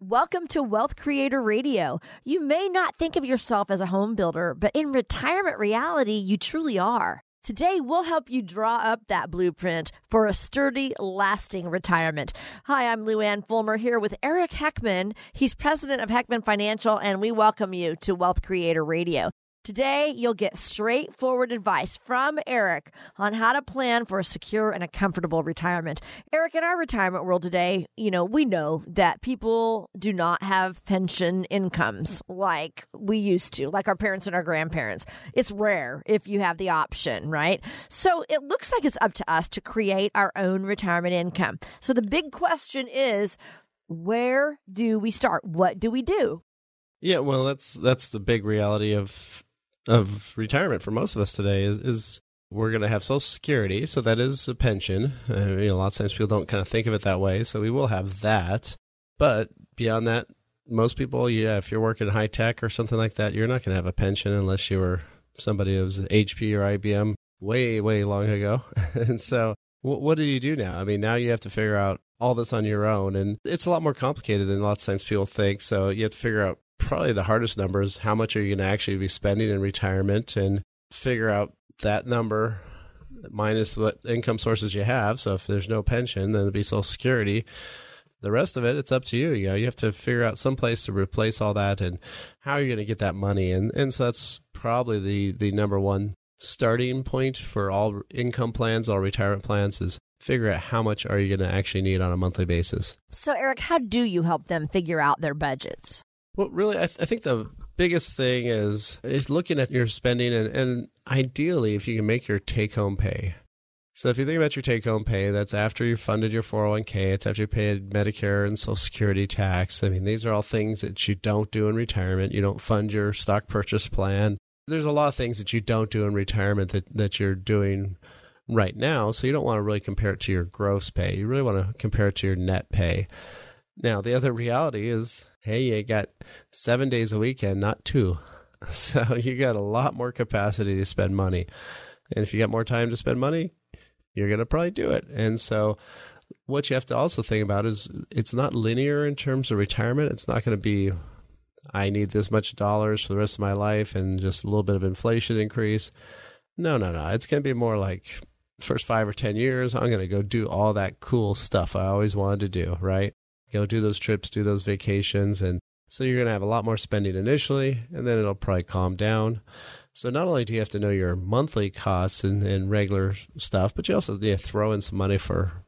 Welcome to Wealth Creator Radio. You may not think of yourself as a home builder, but in retirement reality, you truly are. Today, we'll help you draw up that blueprint for a sturdy, lasting retirement. Hi, I'm Lou Ann Fulmer here with Eric Heckman. He's president of Heckman Financial, and we welcome you to Wealth Creator Radio. Today, you'll get straightforward advice from Eric on how to plan for a secure and a comfortable retirement. Eric, in our retirement world today, you know, we know that people do not have pension incomes like we used to, like our parents and our grandparents. It's rare if you have the option, right? So it looks like it's up to us to create our own retirement income. So the big question is, where do we start? What do we do? Yeah, well, that's that's the big reality of of retirement for most of us today is, is we're going to have Social Security, so that is a pension. Uh, you know, a lot of times people don't kind of think of it that way, so we will have that. But beyond that, most people, yeah, if you're working high tech or something like that, you're not going to have a pension unless you were somebody who was HP or IBM way, way long ago. and so, w- what do you do now? I mean, now you have to figure out all this on your own, and it's a lot more complicated than lots of times people think. So you have to figure out probably the hardest number is how much are you going to actually be spending in retirement and figure out that number minus what income sources you have. So if there's no pension, then it'd be Social Security. The rest of it, it's up to you. You know, you have to figure out some place to replace all that and how are you going to get that money. And and so that's probably the the number one starting point for all income plans, all retirement plans is figure out how much are you going to actually need on a monthly basis. So Eric, how do you help them figure out their budgets? Well, really, I, th- I, think the biggest thing is is looking at your spending and, and ideally if you can make your take home pay. So if you think about your take home pay, that's after you funded your 401k, it's after you paid Medicare and Social Security tax. I mean, these are all things that you don't do in retirement. You don't fund your stock purchase plan. There's a lot of things that you don't do in retirement that, that you're doing right now. So you don't want to really compare it to your gross pay. You really want to compare it to your net pay. Now, the other reality is hey, you got seven days a weekend, not two. So you got a lot more capacity to spend money. And if you got more time to spend money, you're going to probably do it. And so what you have to also think about is it's not linear in terms of retirement. It's not going to be, I need this much dollars for the rest of my life and just a little bit of inflation increase. No, no, no. It's going to be more like first five or 10 years, I'm going to go do all that cool stuff I always wanted to do, right? Go do those trips, do those vacations. And so you're going to have a lot more spending initially, and then it'll probably calm down. So not only do you have to know your monthly costs and, and regular stuff, but you also need to throw in some money for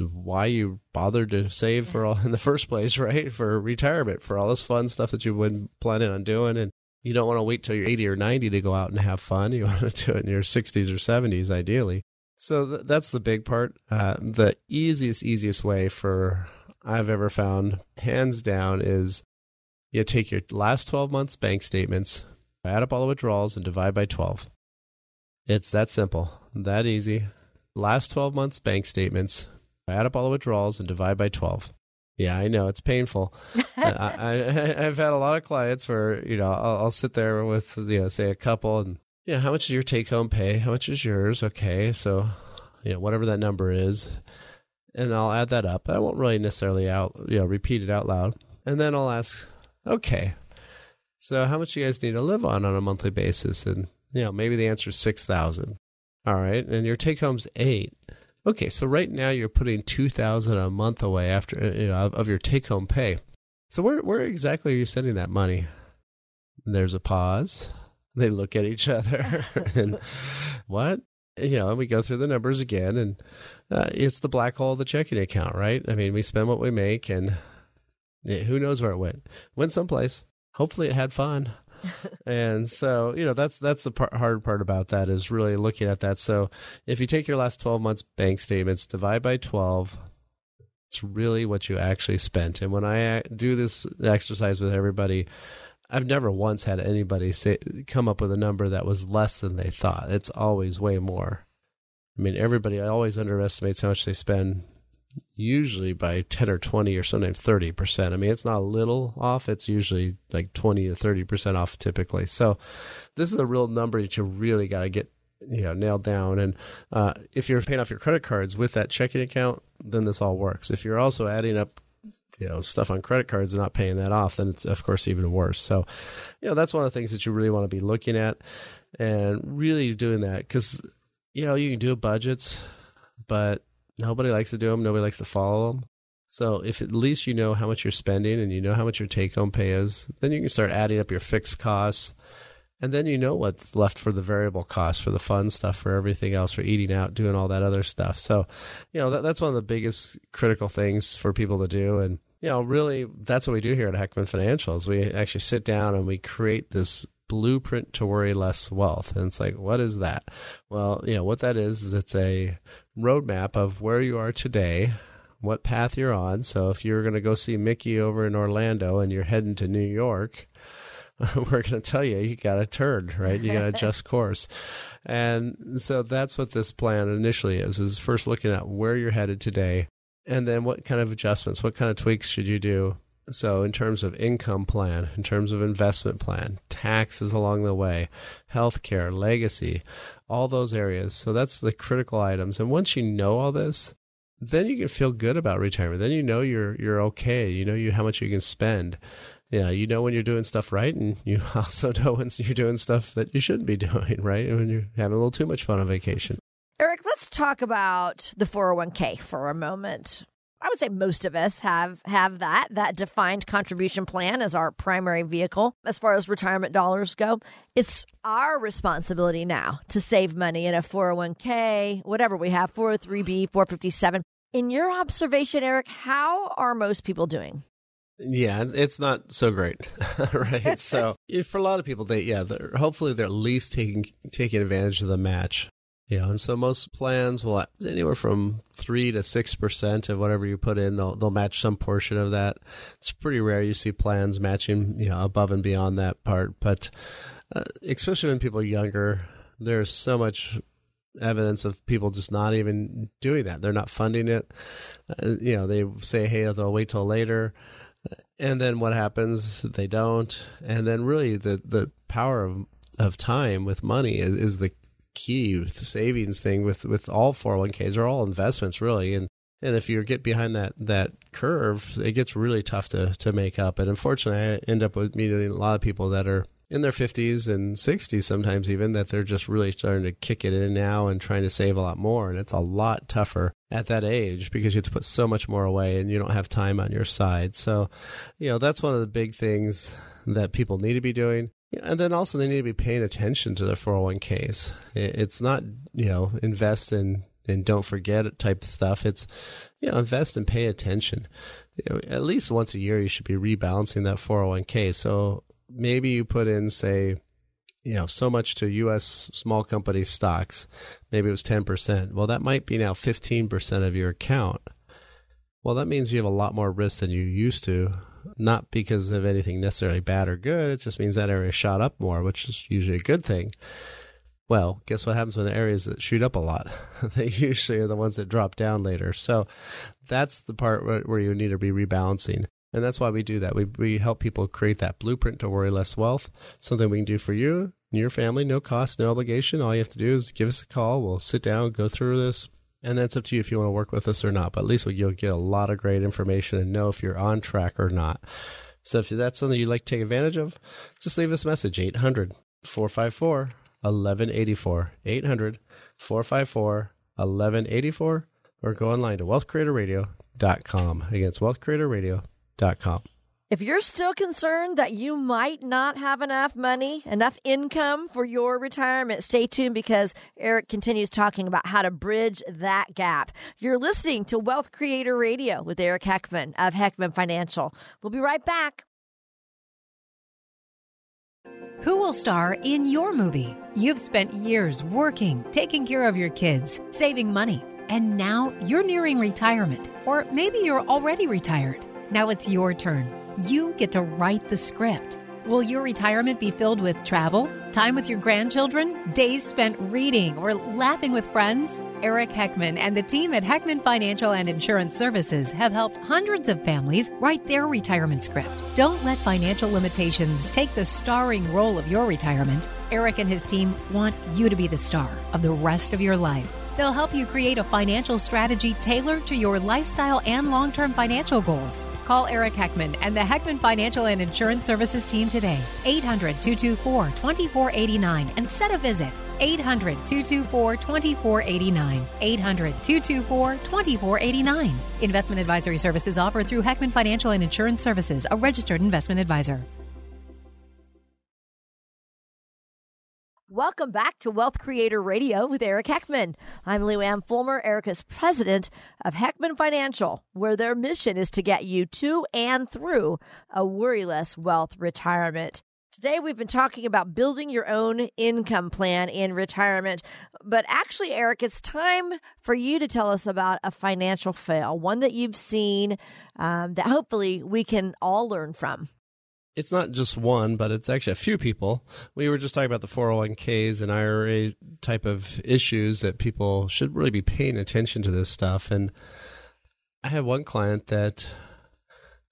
why you bothered to save for all in the first place, right? For retirement, for all this fun stuff that you've been planning on doing. And you don't want to wait till you're 80 or 90 to go out and have fun. You want to do it in your 60s or 70s, ideally. So th- that's the big part. Uh, the easiest, easiest way for I've ever found, hands down, is you take your last 12 months bank statements, add up all the withdrawals, and divide by 12. It's that simple, that easy. Last 12 months bank statements, add up all the withdrawals, and divide by 12. Yeah, I know it's painful. I, I, have had a lot of clients where you know I'll, I'll, sit there with you know say a couple and you know how much is your take home pay? How much is yours? Okay, so you know whatever that number is, and I'll add that up. I won't really necessarily out you know repeat it out loud, and then I'll ask, okay, so how much do you guys need to live on on a monthly basis? And you know maybe the answer is six thousand. All right, and your take home's eight. Okay, so right now you're putting two thousand a month away after uh, you know of, of your take home pay. So where where exactly are you sending that money? There's a pause. They look at each other and what? You know, and we go through the numbers again and uh, it's the black hole of the checking account, right? I mean, we spend what we make, and who knows where it went? Went someplace. Hopefully, it had fun. and so, you know, that's that's the part, hard part about that is really looking at that. So, if you take your last twelve months bank statements, divide by twelve, It's really what you actually spent. And when I do this exercise with everybody, I've never once had anybody say come up with a number that was less than they thought. It's always way more. I mean, everybody always underestimates how much they spend, usually by 10 or 20 or sometimes 30%. I mean, it's not a little off, it's usually like 20 to 30% off typically. So, this is a real number that you really got to get you know nailed down and uh, if you're paying off your credit cards with that checking account then this all works if you're also adding up you know stuff on credit cards and not paying that off then it's of course even worse. So you know that's one of the things that you really want to be looking at and really doing that because you know you can do budgets but nobody likes to do them nobody likes to follow them so if at least you know how much you're spending and you know how much your take home pay is then you can start adding up your fixed costs and then you know what's left for the variable costs for the fun stuff for everything else for eating out doing all that other stuff. So you know that, that's one of the biggest critical things for people to do and you know really that's what we do here at heckman financials. We actually sit down and we create this blueprint to worry less wealth. And it's like what is that? Well you know what that is is it's a roadmap of where you are today what path you're on. So if you're going to go see mickey over in orlando and you're heading to new york we're going to tell you you got to turn right? You got to adjust course. And so that's what this plan initially is is first looking at where you're headed today and then what kind of adjustments what kind of tweaks should you do? So in terms of income plan in terms of investment plan taxes along the way healthcare legacy all those areas. So that's the critical items. And once you know all this then you can feel good about retirement. Then you know you're you're okay. You know you how much you can spend. Yeah, you know when you're doing stuff right, and you also know when you're doing stuff that you shouldn't be doing, right? When you're having a little too much fun on vacation. Talk about the 401k for a moment. I would say most of us have have that that defined contribution plan as our primary vehicle as far as retirement dollars go. It's our responsibility now to save money in a 401k, whatever we have, 403b, 457. In your observation, Eric, how are most people doing? Yeah, it's not so great, right? so for a lot of people, they yeah, they're, hopefully they're at least taking taking advantage of the match. You know, and so most plans will anywhere from three to six percent of whatever you put in, they'll they'll match some portion of that. It's pretty rare you see plans matching, you know, above and beyond that part. But uh, especially when people are younger, there's so much evidence of people just not even doing that. They're not funding it. Uh, you know, they say, hey, they'll wait till later and then what happens? They don't. And then really the the power of of time with money is, is the key savings thing with with all 401ks are all investments really. And and if you get behind that that curve it gets really tough to to make up. And unfortunately I end up with meeting a lot of people that are in their 50s and 60s sometimes even that they're just really starting to kick it in now and trying to save a lot more. And it's a lot tougher at that age because you have to put so much more away and you don't have time on your side. So you know that's one of the big things that people need to be doing and then also they need to be paying attention to their 401ks it's not you know invest in and don't forget type stuff it's you know invest and pay attention you know, at least once a year you should be rebalancing that 401k so maybe you put in, say, you know, so much to U.S. small company stocks. Maybe it was 10%. Well, that might be now 15% of your account. Well, that means you have a lot more risk than you used to, not because of anything necessarily bad or good. It just means that area shot up more, which is usually a good thing. Well, guess what happens when the areas that shoot up a lot? they usually are the ones that drop down later. So that's the part where, where you need to be rebalancing. And that's why we do that. We, we help people create that blueprint to worry less wealth, something we can do for you and your family, no cost, no obligation. All you have to do is give us a call. We'll sit down, go through this, and that's up to you if you want to work with us or not. But at least you'll get a lot of great information and know if you're on track or not. So if that's something you'd like to take advantage of, just leave us a message 800 454 1184. 800 454 1184 or go online to wealthcreatorradio.com. Again, it's wealthcreatorradio.com if you're still concerned that you might not have enough money, enough income for your retirement, stay tuned because Eric continues talking about how to bridge that gap. You're listening to Wealth Creator Radio with Eric Heckman of Heckman Financial. We'll be right back. Who will star in your movie? You've spent years working, taking care of your kids, saving money And now you're nearing retirement, or maybe you're already retired. Now it's your turn. You get to write the script. Will your retirement be filled with travel, time with your grandchildren, days spent reading, or laughing with friends? Eric Heckman and the team at Heckman Financial and Insurance Services have helped hundreds of families write their retirement script. Don't let financial limitations take the starring role of your retirement. Eric and his team want you to be the star of the rest of your life. They'll help you create a financial strategy tailored to your lifestyle and long term financial goals. Call Eric Heckman and the Heckman Financial and Insurance Services team today, 800 224 2489, and set a visit. 800 224 2489. 800 224 2489. Investment advisory services offered through Heckman Financial and Insurance Services, a registered investment advisor. Welcome back to Wealth Creator Radio with Eric Heckman. I'm Lou Ann Fulmer, Erica's president of Heckman Financial, where their mission is to get you to and through a worryless wealth retirement. Today, we've been talking about building your own income plan in retirement. But actually, Eric, it's time for you to tell us about a financial fail, one that you've seen um, that hopefully we can all learn from it's not just one, but it's actually a few people. We were just talking about the 401ks and IRA type of issues that people should really be paying attention to this stuff. And I had one client that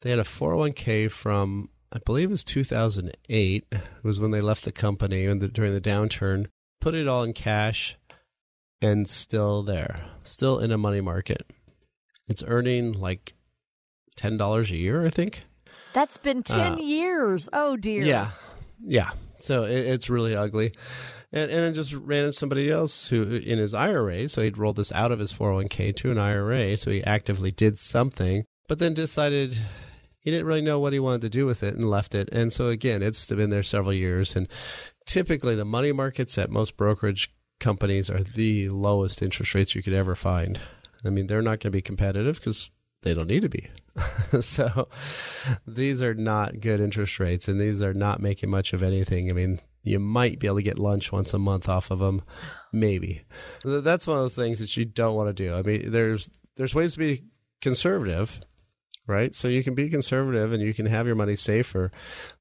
they had a 401k from, I believe it was 2008, it was when they left the company the, during the downturn, put it all in cash and still there, still in a money market. It's earning like $10 a year, I think. That's been 10 uh, years. Oh, dear. Yeah. Yeah. So it, it's really ugly. And, and it just ran into somebody else who, in his IRA, so he'd rolled this out of his 401k to an IRA. So he actively did something, but then decided he didn't really know what he wanted to do with it and left it. And so again, it's been there several years. And typically, the money markets at most brokerage companies are the lowest interest rates you could ever find. I mean, they're not going to be competitive because they don't need to be. so these are not good interest rates and these are not making much of anything. I mean, you might be able to get lunch once a month off of them, maybe. That's one of the things that you don't want to do. I mean, there's there's ways to be conservative, right? So you can be conservative and you can have your money safer.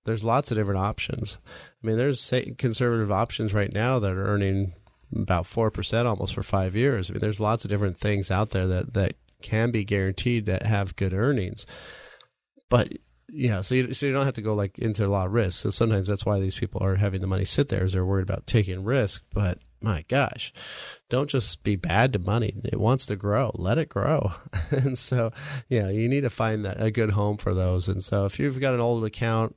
There's lots of different options. I mean, there's conservative options right now that are earning about 4% almost for 5 years. I mean, there's lots of different things out there that that can be guaranteed that have good earnings. But yeah, so you, so you don't have to go like into a lot of risk. So sometimes that's why these people are having the money sit there is they're worried about taking risk. But my gosh, don't just be bad to money. It wants to grow. Let it grow. and so, yeah, you need to find that, a good home for those. And so if you've got an old account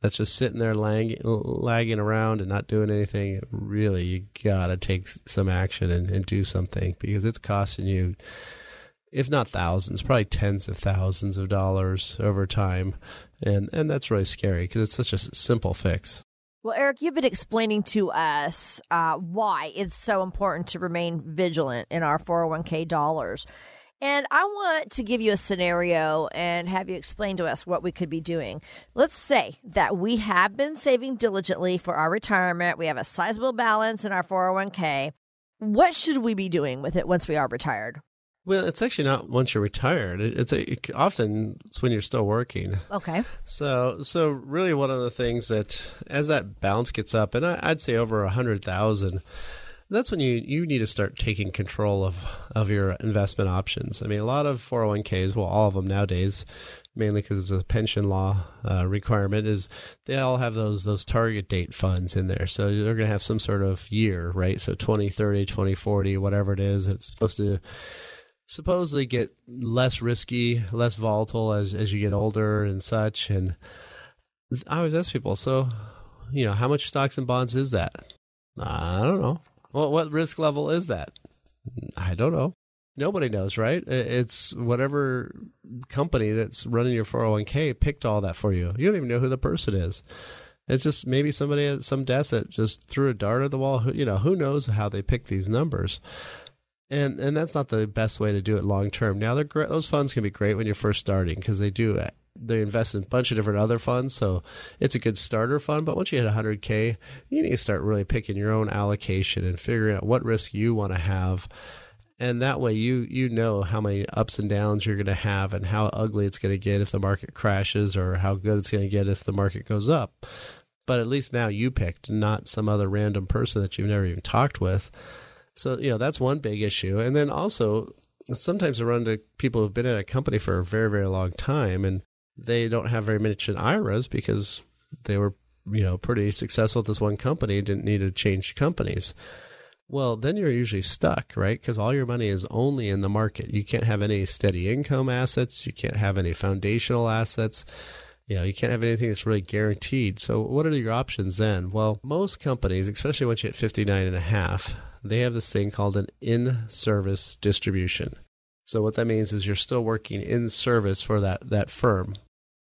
that's just sitting there lagging, lagging around and not doing anything, really, you got to take some action and, and do something because it's costing you if not thousands, probably tens of thousands of dollars over time. And, and that's really scary because it's such a simple fix. Well, Eric, you've been explaining to us uh, why it's so important to remain vigilant in our 401k dollars. And I want to give you a scenario and have you explain to us what we could be doing. Let's say that we have been saving diligently for our retirement. We have a sizable balance in our 401k. What should we be doing with it once we are retired? Well, it's actually not once you're retired. It's a, it, often it's when you're still working. Okay. So, so really, one of the things that as that balance gets up, and I, would say over a hundred thousand, that's when you you need to start taking control of of your investment options. I mean, a lot of 401ks, well, all of them nowadays, mainly because it's a pension law uh, requirement, is they all have those those target date funds in there. So they're going to have some sort of year, right? So 2030, 2040, whatever it is, it's supposed to supposedly get less risky, less volatile as as you get older and such. And I always ask people, so you know, how much stocks and bonds is that? I don't know. Well, what risk level is that? I don't know. Nobody knows, right? It's whatever company that's running your 401k picked all that for you. You don't even know who the person is. It's just maybe somebody at some desk that just threw a dart at the wall. You know, who knows how they pick these numbers and and that's not the best way to do it long term. Now, they're those funds can be great when you're first starting because they do uh, they invest in a bunch of different other funds, so it's a good starter fund. But once you hit 100k, you need to start really picking your own allocation and figuring out what risk you want to have. and that way you you know how many ups and downs you're going to have and how ugly it's going to get if the market crashes or how good it's going to get if the market goes up but at least now you picked not some other random person that you've never even talked with so you know that's one big issue and then also sometimes i run into people who've been at a company for a very very long time and they don't have very much in iras because they were you know pretty successful at this one company didn't need to change companies well, then you're usually stuck, right? Because all your money is only in the market. You can't have any steady income assets. You can't have any foundational assets. You know, you can't have anything that's really guaranteed. So, what are your options then? Well, most companies, especially once you hit 59 and a half, they have this thing called an in service distribution. So, what that means is you're still working in service for that, that firm.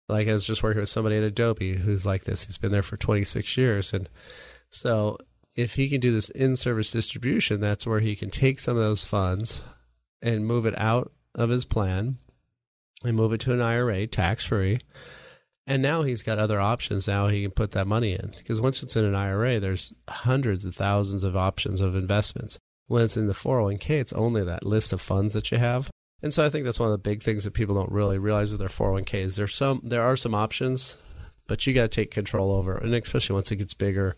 Like I was just working with somebody at Adobe who's like this. He's been there for 26 years. And so if he can do this in service distribution, that's where he can take some of those funds and move it out of his plan and move it to an IRA tax free. And now he's got other options. Now he can put that money in because once it's in an IRA, there's hundreds of thousands of options of investments. When it's in the 401k, it's only that list of funds that you have. And so I think that's one of the big things that people don't really realize with their 401ks. There's some, there are some options, but you got to take control over, and especially once it gets bigger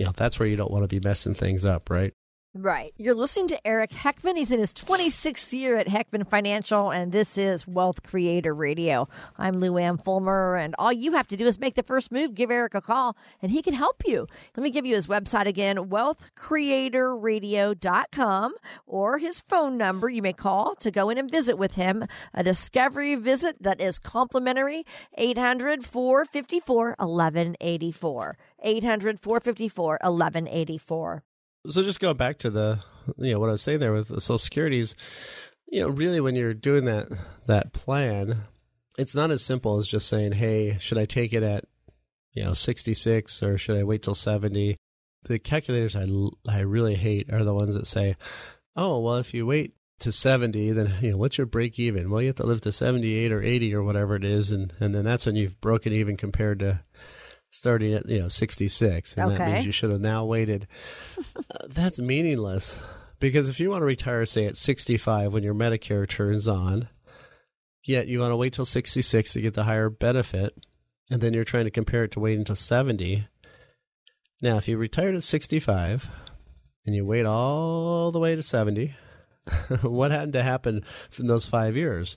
you know, that's where you don't want to be messing things up, right? Right. You're listening to Eric Heckman. He's in his 26th year at Heckman Financial, and this is Wealth Creator Radio. I'm Lou Ann Fulmer, and all you have to do is make the first move. Give Eric a call, and he can help you. Let me give you his website again, wealthcreatorradio.com, or his phone number you may call to go in and visit with him. A discovery visit that is complimentary, 800 454 1184. 800 454 1184. So just going back to the, you know, what I was saying there with the Social Securities, you know, really when you're doing that that plan, it's not as simple as just saying, "Hey, should I take it at, you know, 66 or should I wait till 70?" The calculators I I really hate are the ones that say, "Oh, well, if you wait to 70, then you know, what's your break even?" Well, you have to live to 78 or 80 or whatever it is, and and then that's when you've broken even compared to starting at you know 66 and okay. that means you should have now waited. Uh, that's meaningless because if you want to retire say at 65 when your medicare turns on yet you want to wait till 66 to get the higher benefit and then you're trying to compare it to waiting until 70 now if you retired at 65 and you wait all the way to 70 what had to happen in those five years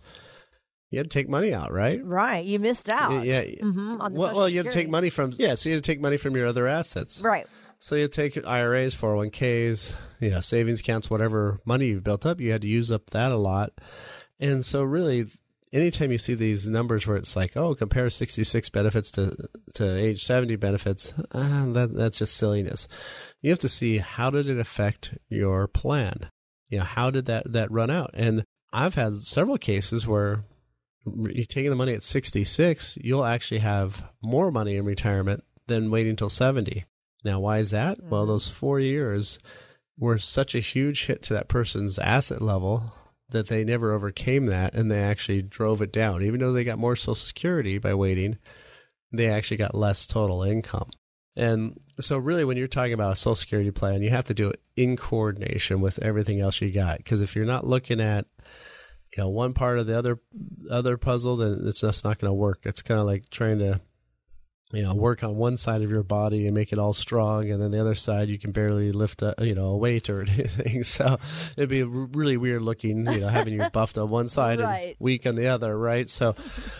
you had to take money out, right? Right. You missed out. Yeah. Mm-hmm, well, well, you had to take money from yeah, so you had to take money from your other assets. Right. So you take IRAs, 401ks, you know, savings accounts, whatever money you've built up, you had to use up that a lot. And so really anytime you see these numbers where it's like, oh, compare 66 benefits to to age 70 benefits, uh, that that's just silliness. You have to see how did it affect your plan? You know, how did that that run out? And I've had several cases where you're taking the money at 66, you'll actually have more money in retirement than waiting until 70. Now, why is that? Mm-hmm. Well, those four years were such a huge hit to that person's asset level that they never overcame that and they actually drove it down. Even though they got more Social Security by waiting, they actually got less total income. And so, really, when you're talking about a Social Security plan, you have to do it in coordination with everything else you got. Because if you're not looking at you know one part of the other other puzzle, then it's just not going to work. It's kind of like trying to you know work on one side of your body and make it all strong, and then the other side you can barely lift a you know a weight or anything. So it'd be really weird looking, you know, having you buffed on one side right. and weak on the other, right? So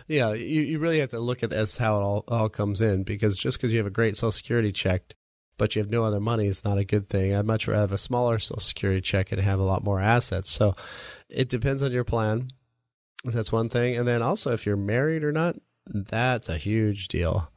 yeah, you, you really have to look at this how it all all comes in because just because you have a great Social Security check but you have no other money, it's not a good thing. I'd much rather have a smaller Social Security check and have a lot more assets. So it depends on your plan. That's one thing. And then also, if you're married or not, that's a huge deal.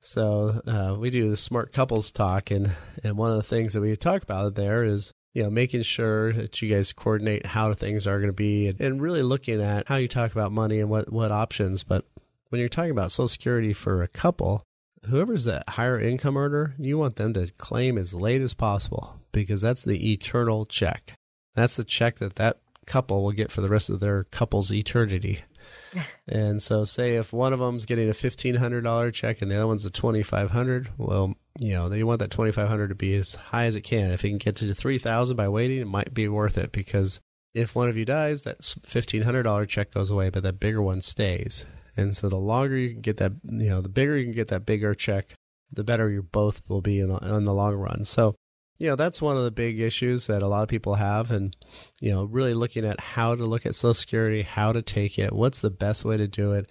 So uh, we do the smart couples talk, and and one of the things that we talk about there is you know making sure that you guys coordinate how things are going to be, and, and really looking at how you talk about money and what what options. But when you're talking about Social Security for a couple, whoever's that higher income earner, you want them to claim as late as possible because that's the eternal check. That's the check that that couple will get for the rest of their couple's eternity. and so, say if one of them's getting a fifteen hundred dollar check and the other one's a twenty five hundred, well, you know they want that twenty five hundred to be as high as it can. If it can get to three thousand by waiting, it might be worth it because if one of you dies, that $1,500 check goes away, but that bigger one stays. And so the longer you can get that, you know, the bigger you can get that bigger check, the better you both will be in the, in the long run. So, you know, that's one of the big issues that a lot of people have. And, you know, really looking at how to look at Social Security, how to take it, what's the best way to do it,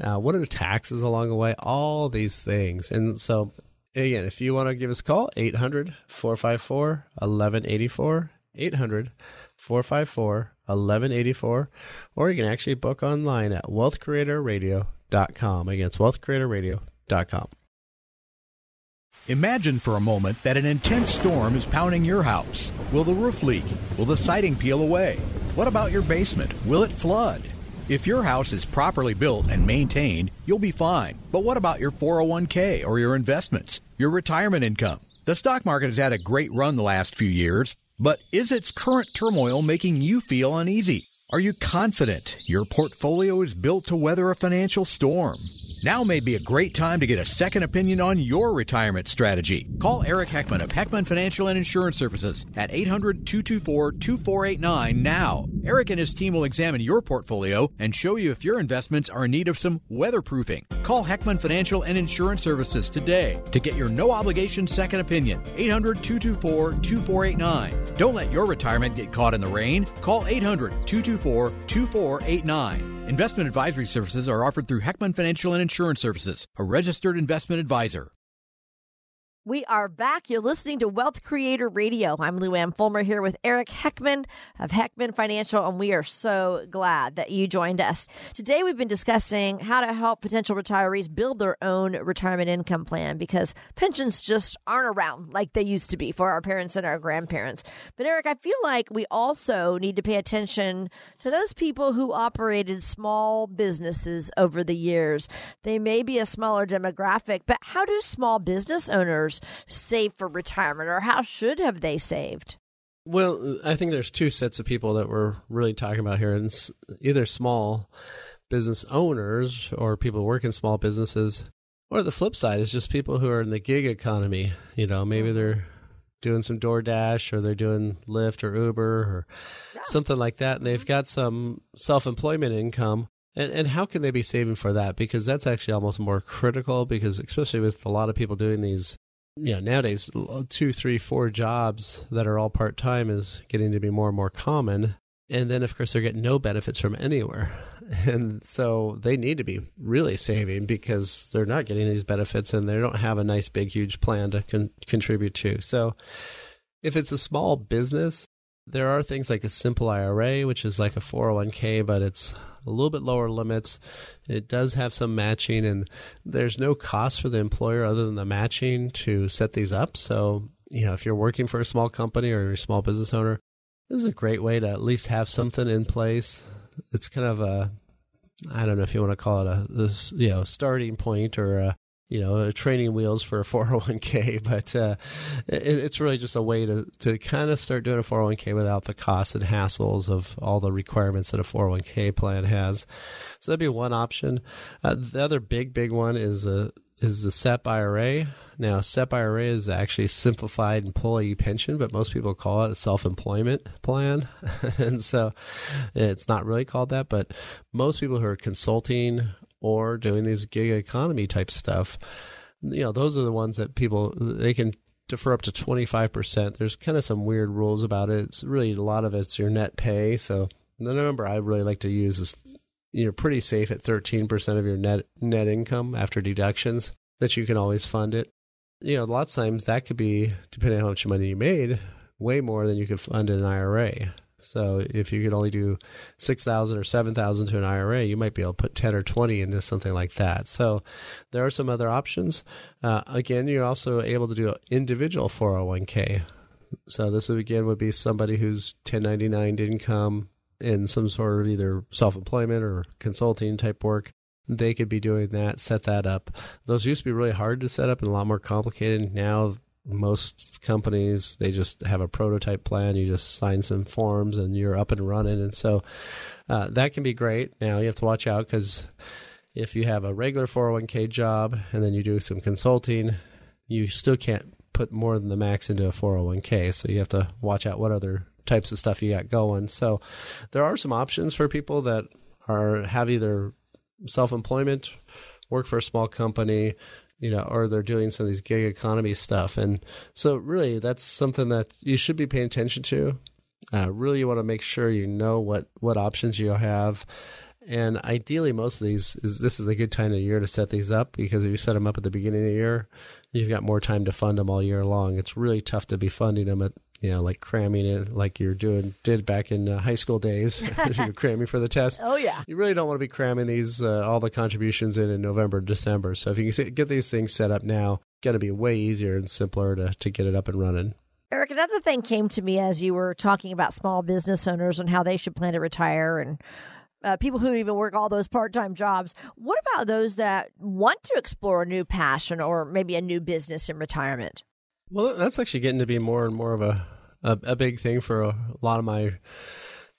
uh, what are the taxes along the way, all these things. And so, again, if you want to give us a call, 800 454 1184. 800 454 1184, or you can actually book online at wealthcreatorradio.com. Again, it's wealthcreatorradio.com. Imagine for a moment that an intense storm is pounding your house. Will the roof leak? Will the siding peel away? What about your basement? Will it flood? If your house is properly built and maintained, you'll be fine. But what about your 401k or your investments? Your retirement income? The stock market has had a great run the last few years, but is its current turmoil making you feel uneasy? Are you confident your portfolio is built to weather a financial storm? Now may be a great time to get a second opinion on your retirement strategy. Call Eric Heckman of Heckman Financial and Insurance Services at 800 224 2489 now. Eric and his team will examine your portfolio and show you if your investments are in need of some weatherproofing. Call Heckman Financial and Insurance Services today to get your no obligation second opinion. 800 224 2489. Don't let your retirement get caught in the rain. Call 800 224 2489. Investment advisory services are offered through Heckman Financial and Insurance Services, a registered investment advisor. We are back. You're listening to Wealth Creator Radio. I'm Lou Ann Fulmer here with Eric Heckman of Heckman Financial, and we are so glad that you joined us. Today, we've been discussing how to help potential retirees build their own retirement income plan because pensions just aren't around like they used to be for our parents and our grandparents. But, Eric, I feel like we also need to pay attention to those people who operated small businesses over the years. They may be a smaller demographic, but how do small business owners? Save for retirement, or how should have they saved? Well, I think there's two sets of people that we're really talking about here, and either small business owners or people who work in small businesses, or the flip side is just people who are in the gig economy. You know, maybe mm-hmm. they're doing some DoorDash or they're doing Lyft or Uber or something like that, and they've got some self-employment income. And, and how can they be saving for that? Because that's actually almost more critical. Because especially with a lot of people doing these you know nowadays uh, two three four jobs that are all part-time is getting to be more and more common. And then of course they're getting no benefits from anywhere. And so they need to be really saving because they're not getting these benefits and they don't have a nice big huge plan to con- contribute to. So if it's a small business there are things like a simple IRA, which is like a 401k, but it's a little bit lower limits. It does have some matching, and there's no cost for the employer other than the matching to set these up. So, you know, if you're working for a small company or you're a small business owner, this is a great way to at least have something in place. It's kind of a, I don't know if you want to call it a, this, you know, starting point or a, you know, training wheels for a 401k, but uh, it, it's really just a way to, to kind of start doing a 401k without the costs and hassles of all the requirements that a 401k plan has. So that'd be one option. Uh, the other big, big one is a is the SEP IRA. Now, SEP IRA is actually simplified employee pension, but most people call it a self employment plan. and so it's not really called that, but most people who are consulting or doing these gig economy type stuff, you know, those are the ones that people they can defer up to 25%. There's kind of some weird rules about it. It's really a lot of it's your net pay. So the number I really like to use is you're pretty safe at 13% of your net net income after deductions that you can always fund it. You know, lots of times that could be depending on how much money you made, way more than you could fund in an IRA. So if you could only do six thousand or seven thousand to an IRA, you might be able to put ten or twenty into something like that. So there are some other options. Uh, again, you're also able to do individual 401k. So this would again would be somebody who's ten ninety nine income in some sort of either self employment or consulting type work. They could be doing that, set that up. Those used to be really hard to set up and a lot more complicated. Now most companies they just have a prototype plan. You just sign some forms and you're up and running. And so uh, that can be great. Now you have to watch out because if you have a regular 401k job and then you do some consulting you still can't put more than the max into a 401k so you have to watch out what other types of stuff you got going. So there are some options for people that are have either self employment, work for a small company, you know, or they're doing some of these gig economy stuff. And so really that's something that you should be paying attention to. Uh, really you want to make sure you know what what options you have and ideally, most of these is this is a good time of year to set these up because if you set them up at the beginning of the year, you've got more time to fund them all year long. It's really tough to be funding them at you know like cramming it like you're doing did back in uh, high school days. you're cramming for the test. Oh yeah. You really don't want to be cramming these uh, all the contributions in in November, December. So if you can get these things set up now, going to be way easier and simpler to to get it up and running. Eric, another thing came to me as you were talking about small business owners and how they should plan to retire and uh, people who even work all those part time jobs. What about those that want to explore a new passion or maybe a new business in retirement? Well, that's actually getting to be more and more of a, a, a big thing for a lot of my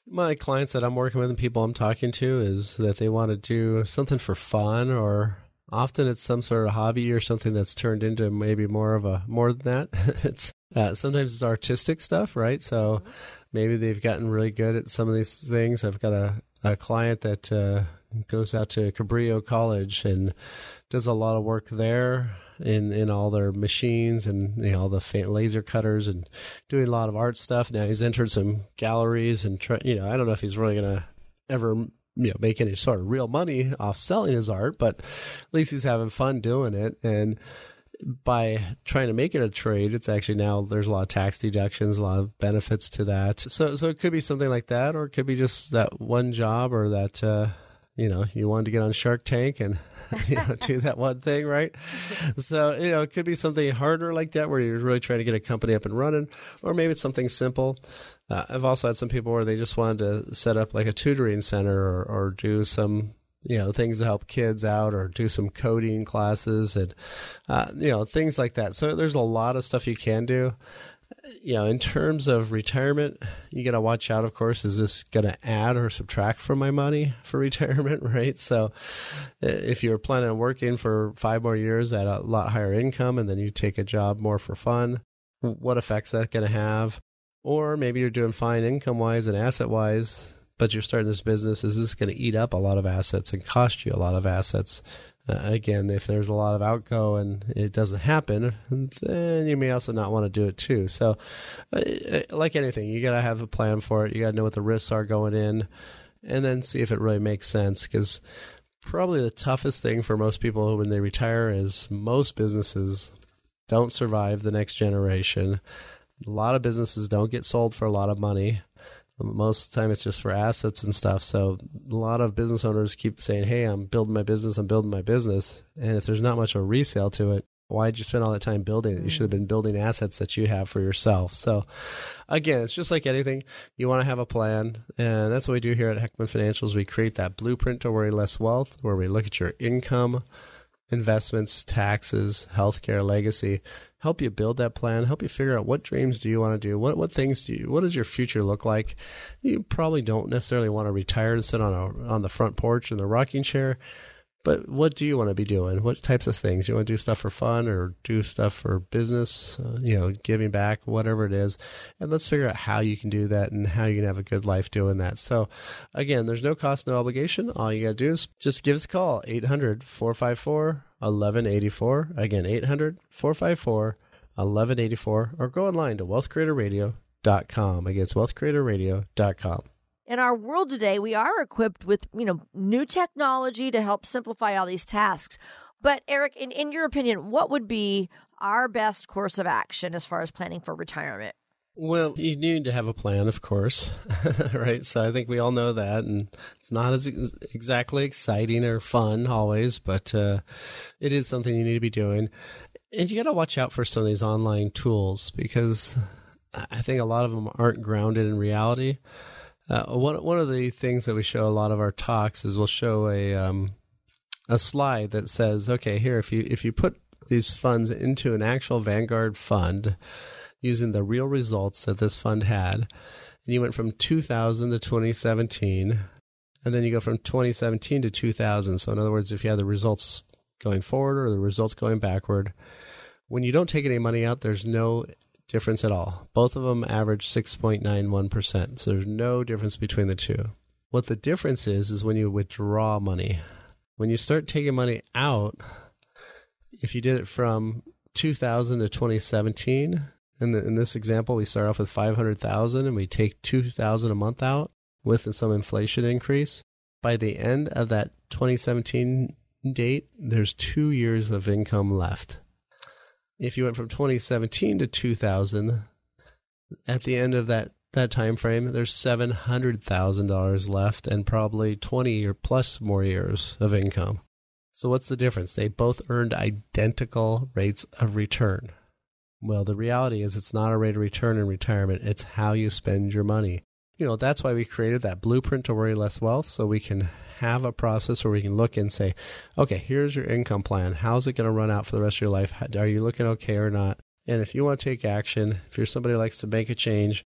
my clients that I'm working with and people I'm talking to is that they want to do something for fun or often it's some sort of hobby or something that's turned into maybe more of a more than that. it's uh, sometimes it's artistic stuff, right? So maybe they've gotten really good at some of these things. I've got a a client that uh, goes out to Cabrillo College and does a lot of work there in in all their machines and you know all the laser cutters and doing a lot of art stuff. Now he's entered some galleries and try, you know I don't know if he's really gonna ever you know make any sort of real money off selling his art, but at least he's having fun doing it and by trying to make it a trade, it's actually now there's a lot of tax deductions, a lot of benefits to that. So so it could be something like that, or it could be just that one job, or that uh, you know you wanted to get on Shark Tank and you know do that one thing, right? So you know it could be something harder like that, where you're really trying to get a company up and running, or maybe it's something simple. Uh, I've also had some people where they just wanted to set up like a tutoring center or, or do some you know things to help kids out or do some coding classes and uh, you know things like that so there's a lot of stuff you can do you know in terms of retirement you got to watch out of course. Is this going to add or subtract from my money for retirement right? So if you're planning on working for five more years at a lot higher income and then you take a job more for fun what effects that going to have? Or maybe you're doing fine income wise and asset wise but you're starting this business, is this going to eat up a lot of assets and cost you a lot of assets? Uh, again, if there's a lot of outgo and it doesn't happen, then you may also not want to do it too. So, uh, uh like anything, you got to have a plan for it. You got to know what the risks are going in, and then see if it really makes sense. Because probably the toughest thing for most people when they retire is most businesses don't survive the next generation. A lot of businesses don't get sold for a lot of money. Most of the time, it's just for assets and stuff. So a lot of business owners keep saying, "Hey, I'm building my business. I'm building my business." And if there's not much of a resale to it, why'd you spend all that time building it? You should have been building assets that you have for yourself. So, again, it's just like anything. You want to have a plan, and that's what we do here at Heckman Financials. We create that blueprint to worry less wealth, where we look at your income, investments, taxes, healthcare, legacy, help you build that plan, help you figure out what dreams do you want to do, what what things do you, what does your future look like. You probably don't necessarily want to retire and sit on a on the front porch in the rocking chair, but what do you want to be doing? What types of things you want to do stuff for fun or do stuff for business? Uh, you know, giving back, whatever it is, and let's figure out how you can do that and how you can have a good life doing that. So, again, there's no cost, no obligation. All you got to do is just give us a call 800 454 1184. Again, 800 454 1184, or go online to wealthcreatorradio.com. Again, it's wealthcreatorradio.com. In our world today, we are equipped with, you know, new technology to help simplify all these tasks. But Eric, in, in your opinion, what would be our best course of action as far as planning for retirement? Well, you need to have a plan, of course, right? So I think we all know that, and it's not as ex- exactly exciting or fun always, but uh, it is something you need to be doing. And you got to watch out for some of these online tools because I think a lot of them aren't grounded in reality. Uh, one one of the things that we show a lot of our talks is we'll show a um, a slide that says, okay, here if you if you put these funds into an actual Vanguard fund using the real results that this fund had. And you went from 2000 to 2017, and then you go from 2017 to 2000. So, in other words, if you have the results going forward or the results going backward, when you don't take any money out, there's no difference at all. Both of them average 6.91%. So there's no difference between the two. What the difference is, is when you withdraw money. When you start taking money out, if you did it from 2000 to 2017, in, the, in this example, we start off with 500,000 and we take 2,000 a month out with some inflation increase. By the end of that 2017 date, there's two years of income left. If you went from 2017 to 2000, at the end of that that time frame, there's seven hundred thousand dollars left, and probably 20 or plus more years of income. So what's the difference? They both earned identical rates of return. Well, the reality is it's not a rate of return in retirement, it's how you spend your money. You know, that's why we created that blueprint to worry less wealth so we can have a process where we can look and say, okay, here's your income plan. How's it going to run out for the rest of your life? Are you looking okay or not? And if you want to take action, if you're somebody who likes to make a change,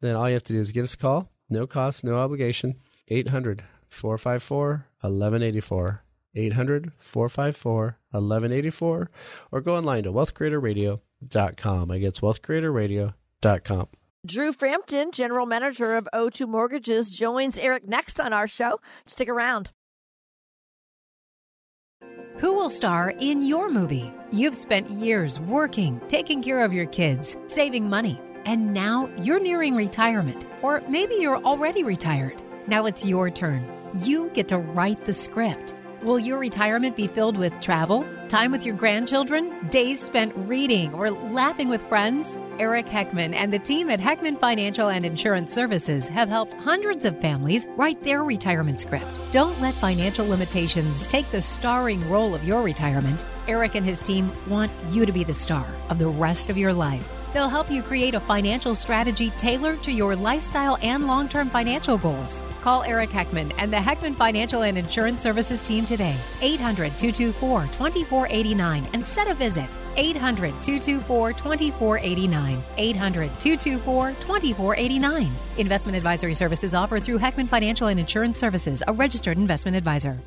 then all you have to do is give us a call. No cost, no obligation. 800 454 1184. 800 454 1184. Or go online to wealthcreatorradio.com. I guess wealthcreatorradio.com. Drew Frampton, General Manager of O2 Mortgages, joins Eric next on our show. Stick around. Who will star in your movie? You've spent years working, taking care of your kids, saving money, and now you're nearing retirement. Or maybe you're already retired. Now it's your turn. You get to write the script. Will your retirement be filled with travel, time with your grandchildren, days spent reading, or laughing with friends? Eric Heckman and the team at Heckman Financial and Insurance Services have helped hundreds of families write their retirement script. Don't let financial limitations take the starring role of your retirement. Eric and his team want you to be the star of the rest of your life. They'll help you create a financial strategy tailored to your lifestyle and long term financial goals. Call Eric Heckman and the Heckman Financial and Insurance Services team today, 800 224 2489, and set a visit. 800 224 2489. 800 224 2489. Investment advisory services offered through Heckman Financial and Insurance Services, a registered investment advisor.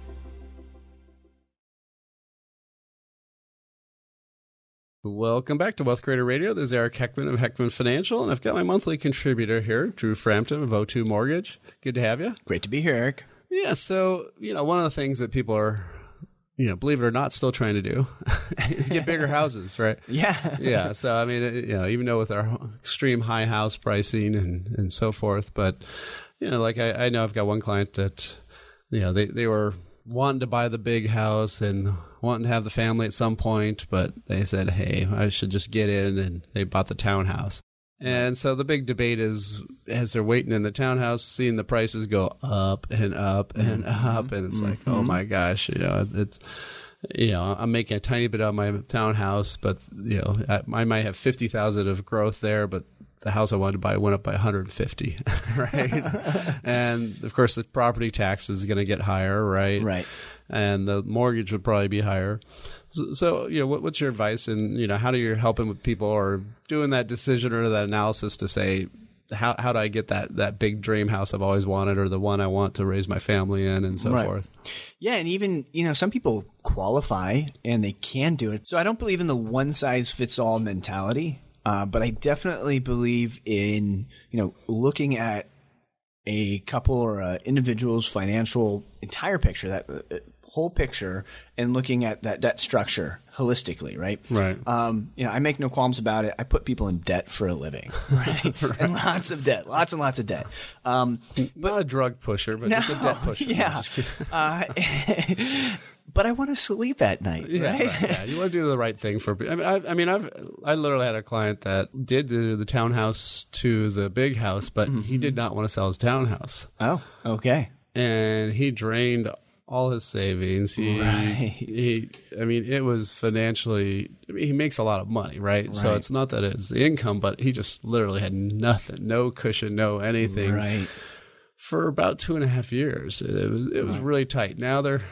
Welcome back to Wealth Creator Radio. This is Eric Heckman of Heckman Financial, and I've got my monthly contributor here, Drew Frampton of O2 Mortgage. Good to have you. Great to be here, Eric. Yeah, so, you know, one of the things that people are, you know, believe it or not, still trying to do is get bigger houses, right? Yeah. yeah. So, I mean, you know, even though with our extreme high house pricing and, and so forth, but, you know, like I, I know I've got one client that, you know, they, they were wanting to buy the big house and wanting to have the family at some point, but they said, hey, I should just get in, and they bought the townhouse. And so the big debate is as they're waiting in the townhouse, seeing the prices go up and up and mm-hmm. up, and it's mm-hmm. like, oh my gosh, you know, it's you know, I'm making a tiny bit of my townhouse, but you know, I, might have fifty thousand of growth there, but the house I wanted to buy went up by 150, right? and of course, the property tax is going to get higher, right? Right. And the mortgage would probably be higher. So, so you know, what, what's your advice? And you know, how do you helping with people or doing that decision or that analysis to say, how how do I get that that big dream house I've always wanted, or the one I want to raise my family in, and so right. forth? Yeah, and even you know, some people qualify and they can do it. So I don't believe in the one size fits all mentality. Uh, but I definitely believe in you know looking at a couple or a individual's financial entire picture, that uh, whole picture, and looking at that debt structure holistically, right? Right. Um, you know, I make no qualms about it. I put people in debt for a living, right? right. And lots of debt, lots and lots of debt. Um, but, Not a drug pusher, but no, just a debt pusher. Yeah. Uh, but I want to sleep at night. Yeah, right? right, yeah. You want to do the right thing for. I mean, I, I, mean, I've I literally had a client that did do the townhouse to the big house, but mm-hmm. he did not want to sell his townhouse. Oh, okay. And he drained all his savings. He, right. he, I mean, it was financially. I mean, he makes a lot of money, right? right? So it's not that it's the income, but he just literally had nothing, no cushion, no anything, right? For about two and a half years, it was it was right. really tight. Now they're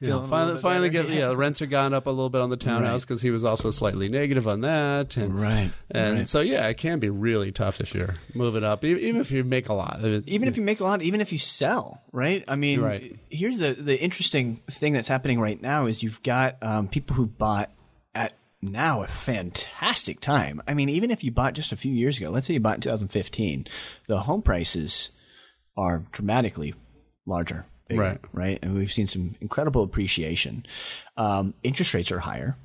you know, finally, finally get yeah, the rents are gone up a little bit on the townhouse because right. he was also slightly negative on that, and right, and right. so yeah, it can be really tough if you're moving up, even if you make a lot. even if you make a lot, even if you sell, right? I mean, right. here's the the interesting thing that's happening right now is you've got um, people who bought at now a fantastic time. I mean, even if you bought just a few years ago, let's say you bought in 2015, the home prices are dramatically larger. Bigger, Right. Right. And we've seen some incredible appreciation. Um, interest rates are higher.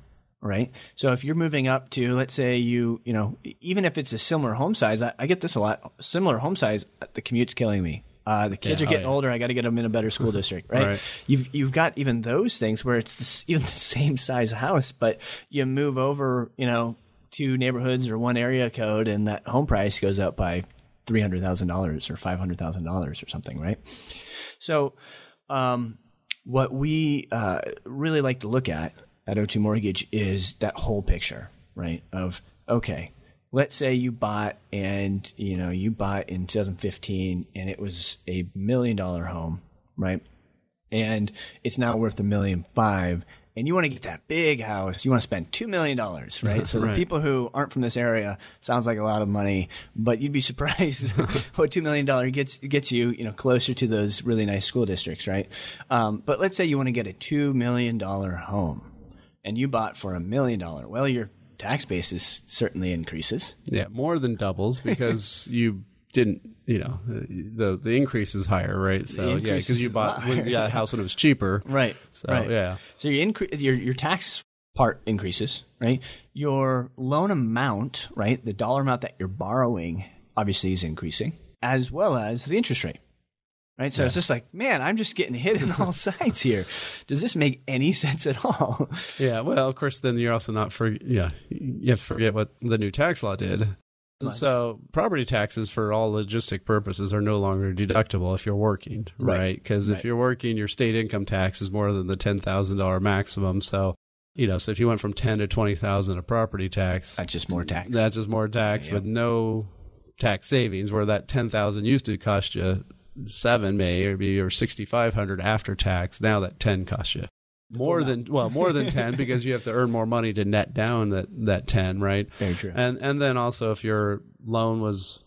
Right. So if you're moving up to, let's say you, you know, even if it's a similar home size, I, I get this a lot. Similar home size, the commute's killing me. Uh, the kids Yeah, are oh, getting yeah. older. I got to get them in a better school district, right? Right. You've you've got even those things where it's the, even the same size house, but you move over, you know, two neighborhoods or one area code, and that home price goes up by three hundred thousand dollars or five hundred thousand dollars or something, right? So, um, what we uh, really like to look at at O2 Mortgage is that whole picture, right? Of okay, let's say you bought and you know you bought in 2015 and it was a million dollar home, right? And it's now worth a million five. And you want to get that big house. You want to spend two million dollars, right? So the people who aren't from this area sounds like a lot of money, but you'd be surprised what two million dollar gets gets you, you know, closer to those really nice school districts, right? Um, but let's say you want to get a two million dollar home, and you bought for a million dollar. Well, your tax basis certainly increases. Yeah, more than doubles because you didn't, you know, the the increase is higher, right? So yeah, because you bought when, yeah, a house when it was cheaper, Right. So right. yeah, So your incre- your your tax part increases, right? Your loan amount, right? The dollar amount that you're borrowing obviously is increasing, as well as the interest rate. Right? So it's just like, man, I'm just getting hit on all sides here. Does this make any sense at all? yeah. Well, of course, then you're also not for yeah, you have to forget what the new tax law did. So property taxes for all logistic purposes are no longer deductible if you're working, Right. right? Because if you're working, your state income tax is more than the ten thousand dollar maximum. So you know, so if you went from ten to twenty thousand a property tax, That's just more tax. That's just more tax Yeah. with no tax savings. Where that ten thousand used to cost you seven, may or be or sixty five hundred after tax. Now that ten costs you more than well more than ten because you have to earn more money to net down that that ten, right? Very true. And and then also if your loan was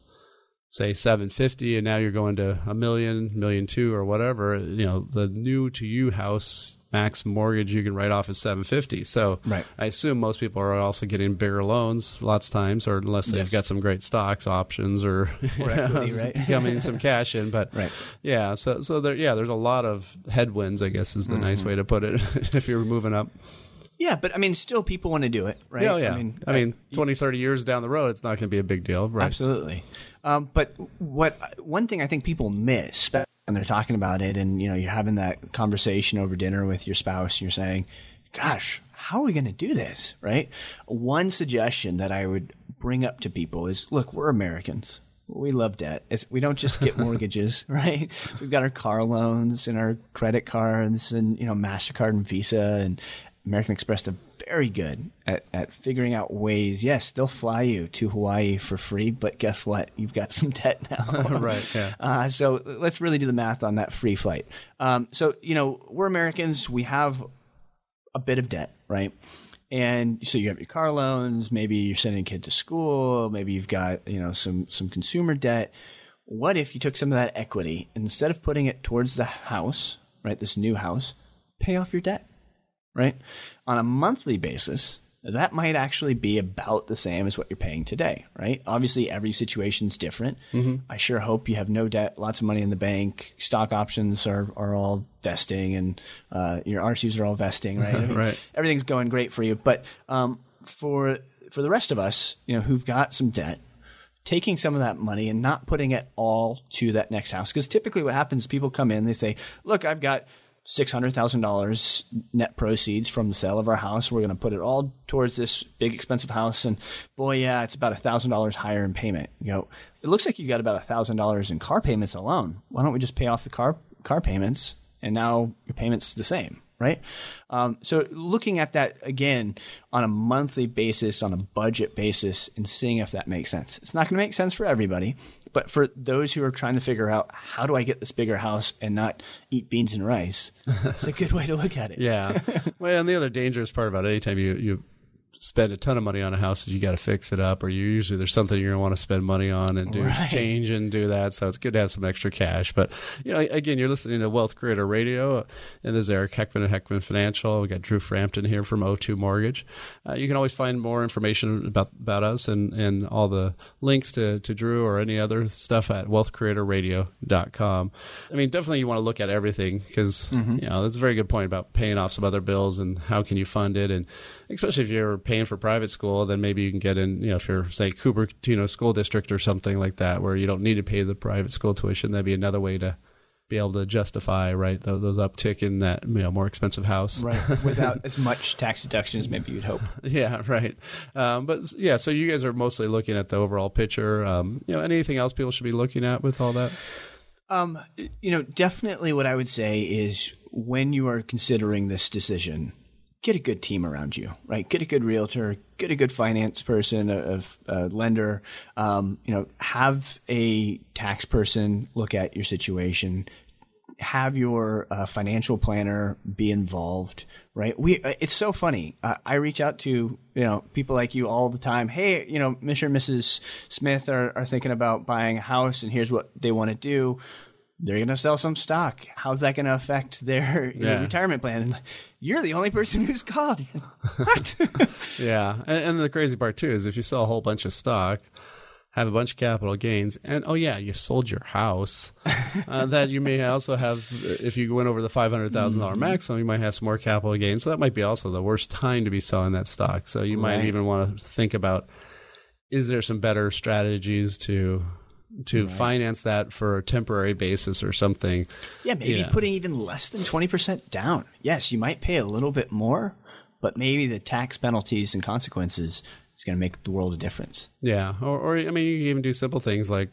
say 750 and now you're going to a million million two or whatever you know the new to you house max mortgage you can write off is 750 so Right. i assume most people are also getting bigger loans lots of times or unless they've Yes. got some great stocks options or, Or equity, right? coming some cash in but Right. yeah so so there yeah there's a lot of headwinds i guess is the Mm-hmm. nice way to put it if you're moving up yeah, but I mean, still people want to do it, right? yeah, yeah. I mean, I mean, 20, 30 years down the road, it's not going to be a big deal, right? Absolutely. Um, but what one thing I think people miss when they're talking about it, and you know, you're having that conversation over dinner with your spouse, and you're saying, "Gosh, how are we going to do this?" Right? One suggestion that I would bring up to people is, "Look, we're Americans." We love debt. It's, we don't just get mortgages, right? We've got our car loans and our credit cards and, you know, MasterCard and Visa and American Express. They're very good at, at figuring out ways. Yes, they'll fly you to Hawaii for free, but guess what? You've got some debt now. Right, yeah. Uh, so let's really do the math on that free flight. Um, so, you know, we're Americans. We have a bit of debt, right? And so you have your car loans, maybe you're sending a kid to school, maybe you've got, you know, some some consumer debt. What if you took some of that equity instead of putting it towards the house, right? This new house, pay off your debt, right? On a monthly basis, that might actually be about the same as what you're paying today, right? Obviously, every situation's different. I sure hope you have no debt, lots of money in the bank, stock options are, are all vesting, and uh, your RSUs are all vesting, right? I mean, Right. Everything's going great for you, but um, for for the rest of us, you know, who've got some debt, taking some of that money and not putting it all to that next house. Because typically what happens, people come in, they say, look, I've got $600,000 net proceeds from the sale of our house. We're going to put it all towards this big expensive house. And boy, yeah, it's about $1,000 higher in payment. You know, it looks like you got about $1,000 in car payments alone. Why don't we just pay off the car, car payments and now your payment's the same? Right? Um, so looking at that again on a monthly basis, on a budget basis, and seeing if that makes sense. It's not going to make sense for everybody, but for those who are trying to figure out how do I get this bigger house and not eat beans and rice, it's a good way to look at it. Yeah. well, and the other dangerous part about it, anytime you you spend a ton of money on a house that you got to fix it up or you usually there's something you're going to want to spend money on and do Right. change and do that so it's good to have some extra cash but you know again you're listening to wealth creator radio and this is eric heckman of heckman financial we got drew frampton here from o2 mortgage uh, you can always find more information about about us and and all the links to to drew or any other stuff at wealthcreatorradio.com i mean definitely you want to look at everything because Mm-hmm. you know that's a very good point about paying off some other bills and how can you fund it and especially if you're paying for private school then maybe you can get in you know if you're say cupertino school district or something like that where you don't need to pay the private school tuition that'd be another way to be able to justify right those, uptick in that you know more expensive house Right. Without as much tax deduction as maybe you'd hope. yeah right um, but yeah so you guys are mostly looking at the overall picture um, you know anything else people should be looking at with all that Um, you know, definitely what I would say is when you are considering this decision, get a good team around you, right? Get a good realtor, get a good finance person, a, a, lender. Um, you know, have a tax person look at your situation. Have your uh, financial planner be involved, right? We uh, it's so funny. Uh, I reach out to you know people like you all the time. Hey, you know, Mr. and Mrs. Smith are, are thinking about buying a house, and here's what they want to do they're going to sell some stock. How's that going to affect their know, Yeah. retirement plan? And you're the only person who's called. what? Yeah, and, and the crazy part too is if you sell a whole bunch of stock, have a bunch of capital gains, and oh yeah, you sold your house, uh, that you may also have if you went over the five hundred thousand dollar maximum, you might have some more capital gains. So that might be also the worst time to be selling that stock. So you might even want to think about: is there some better strategies to to finance that for a temporary basis or something? yeah, maybe putting even less than 20% down. Yes, you might pay a little bit more, but maybe the tax penalties and consequences is going to make the world a difference. Yeah, or, or I mean, you can even do simple things like,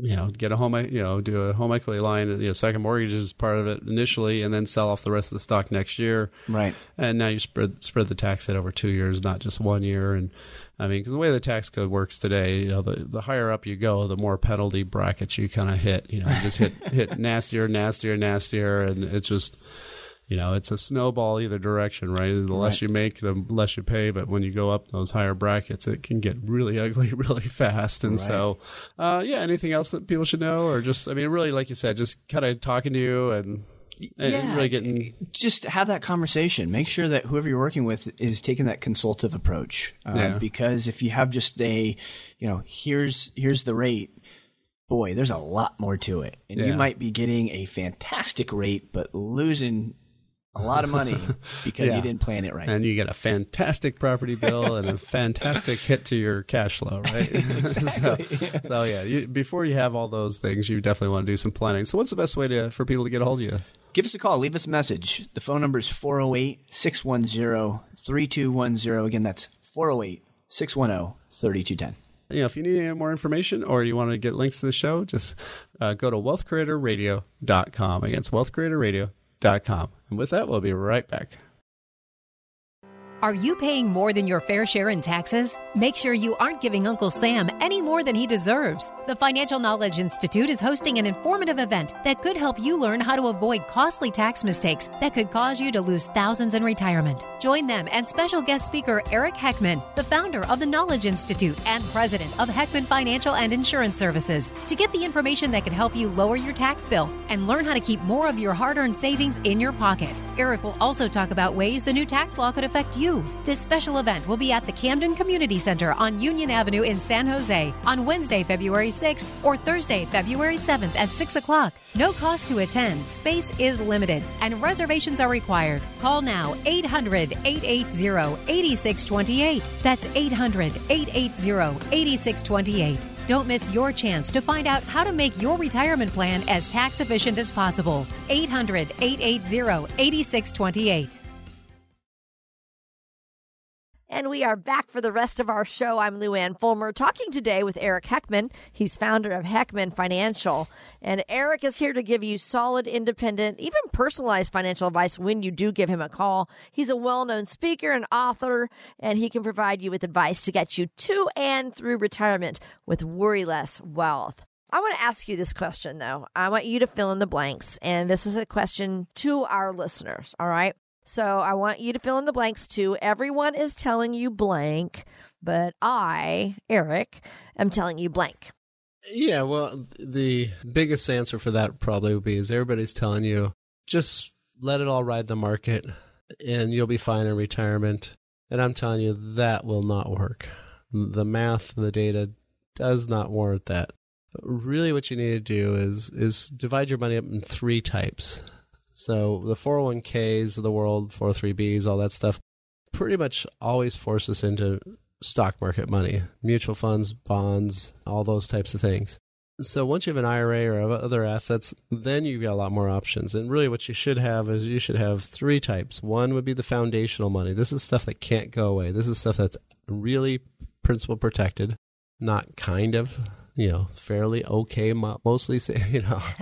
you know, get a home, you know, do a home equity line, you know, second mortgage is part of it initially, and then sell off the rest of the stock next year. Right. And now you spread spread the tax hit over two years, not just one year. And I mean, 'cause the way the tax code works today, you know, the, the higher up you go, the more penalty brackets you kind of hit. You know, you just hit hit nastier, nastier, nastier, and it's just. You know, it's a snowball either direction, right? The less you make, the less you pay. But when you go up those higher brackets, it can get really ugly really fast. And so, uh, yeah, anything else that people should know? Or just, I mean, really, like you said, just kind of talking to you and Yeah. really getting just have that conversation. Make sure that whoever you're working with is taking that consultative approach. Uh, Yeah. Because if you have just a, you know, here's here's the rate, boy, there's a lot more to it, and you might be getting a fantastic rate, but losing a lot of money because Yeah. you didn't plan it right. and you get a fantastic property bill and a fantastic hit to your cash flow, right? so, so yeah, you, before you have all those things, you definitely want to do some planning. So, what's the best way to for people to get a hold of you? Give us a call. Leave us a message. The phone number is 408 610 3210. Again, that's 408 610 3210. You know, if you need any more information or you want to get links to the show, just uh, go to wealthcreatorradio.com. Again, it's wealthcreatorradio.com. And with that, we'll be right back. Are you paying more than your fair share in taxes? Make sure you aren't giving Uncle Sam any more than he deserves. The Financial Knowledge Institute is hosting an informative event that could help you learn how to avoid costly tax mistakes that could cause you to lose thousands in retirement. Join them and special guest speaker Eric Heckman, the founder of the Knowledge Institute and president of Heckman Financial and Insurance Services, to get the information that can help you lower your tax bill and learn how to keep more of your hard earned savings in your pocket. Eric will also talk about ways the new tax law could affect you. This special event will be at the Camden Community Center on Union Avenue in San Jose on Wednesday, February 6th or Thursday, February 7th at 6 o'clock. No cost to attend, space is limited, and reservations are required. Call now 800 880 8628. That's 800 880 8628. Don't miss your chance to find out how to make your retirement plan as tax efficient as possible. 800 880 8628. And we are back for the rest of our show. I'm Lou Ann Fulmer talking today with Eric Heckman. He's founder of Heckman Financial. And Eric is here to give you solid, independent, even personalized financial advice when you do give him a call. He's a well known speaker and author, and he can provide you with advice to get you to and through retirement with worry less wealth. I want to ask you this question, though. I want you to fill in the blanks. And this is a question to our listeners, all right? So I want you to fill in the blanks too. Everyone is telling you blank, but I, Eric, am telling you blank. Yeah, well, the biggest answer for that probably would be is everybody's telling you just let it all ride the market and you'll be fine in retirement. And I'm telling you that will not work. The math, the data does not warrant that. But really what you need to do is is divide your money up in three types. So the 401ks of the world, 403bs, all that stuff pretty much always force us into stock market money, mutual funds, bonds, all those types of things. So once you have an IRA or other assets, then you've got a lot more options. And really, what you should have is you should have three types. One would be the foundational money. This is stuff that can't go away. This is stuff that's really principal protected, not kind of you know, fairly okay, mostly, you know,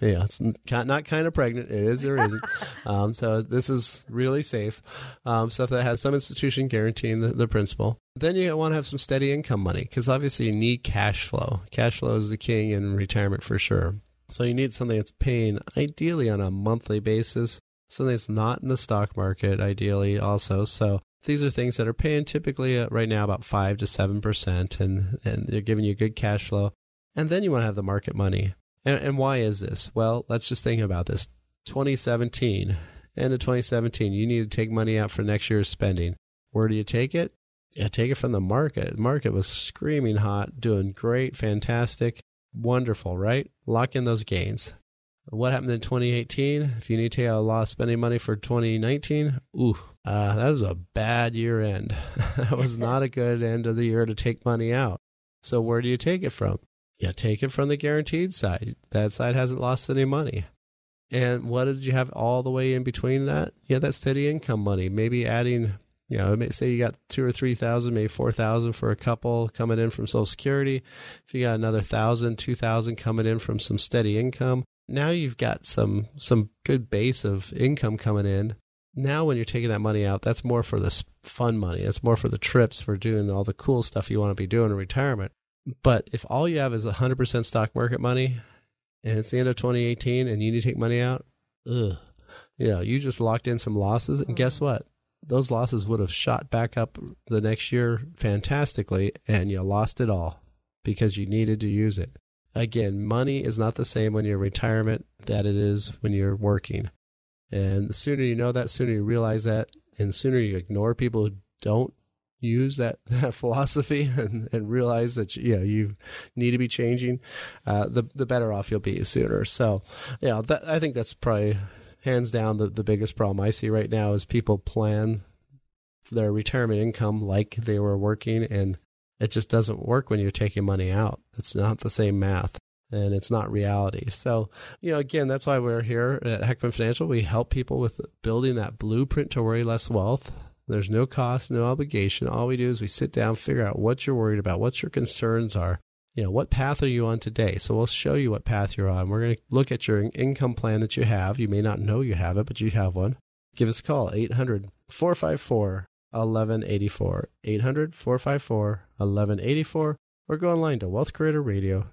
yeah, it's not kind of pregnant. It is or isn't. Um, so this is really safe. Um, stuff that has some institution guaranteeing the, the principal. Then you want to have some steady income money because obviously you need cash flow. Cash flow is the king in retirement for sure. So you need something that's paying ideally on a monthly basis, something that's not in the stock market ideally also. So these are things that are paying typically uh, right now about five to seven percent, and and they're giving you good cash flow. And then you want to have the market money. And, and why is this? Well, let's just think about this. 2017, end of 2017, you need to take money out for next year's spending. Where do you take it? Yeah, take it from the market. The market was screaming hot, doing great, fantastic, wonderful, right? Lock in those gains. What happened in 2018? If you need to take a lot of spending money for 2019, ooh, uh, that was a bad year end. that was not a good end of the year to take money out. So where do you take it from? You take it from the guaranteed side. That side hasn't lost any money. And what did you have all the way in between that? Yeah, that steady income money. Maybe adding, you know, may, say you got two or three thousand, maybe four thousand for a couple coming in from Social Security. If you got another thousand, two thousand coming in from some steady income, now you've got some some good base of income coming in. Now when you're taking that money out, that's more for the fun money. It's more for the trips, for doing all the cool stuff you want to be doing in retirement. But if all you have is 100% stock market money and it's the end of 2018 and you need to take money out, ugh, you know, you just locked in some losses. And guess mm-hmm. what? Those losses would have shot back up the next year fantastically and you lost it all because you needed to use it. Again, money is not the same when you're retirement that it is when you're working. And the sooner you know that, sooner you realize that, and sooner you ignore people who don't use that, that philosophy and, and realize that you know you need to be changing, uh, the the better off you'll be sooner. So, yeah, that, I think that's probably hands down the, the biggest problem I see right now is people plan their retirement income like they were working and it just doesn't work when you're taking money out. It's not the same math and it's not reality. So, you know, again, that's why we're here at Heckman Financial. We help people with building that blueprint to worry less wealth. There's no cost, no obligation. All we do is we sit down, figure out what you're worried about, what your concerns are. You know, what path are you on today? So we'll show you what path you're on. We're going to look at your income plan that you have. You may not know you have it, but you have one. Give us a call, 800 454 1184. 800 454 1184. Or go online to wealthcreatorradio.com.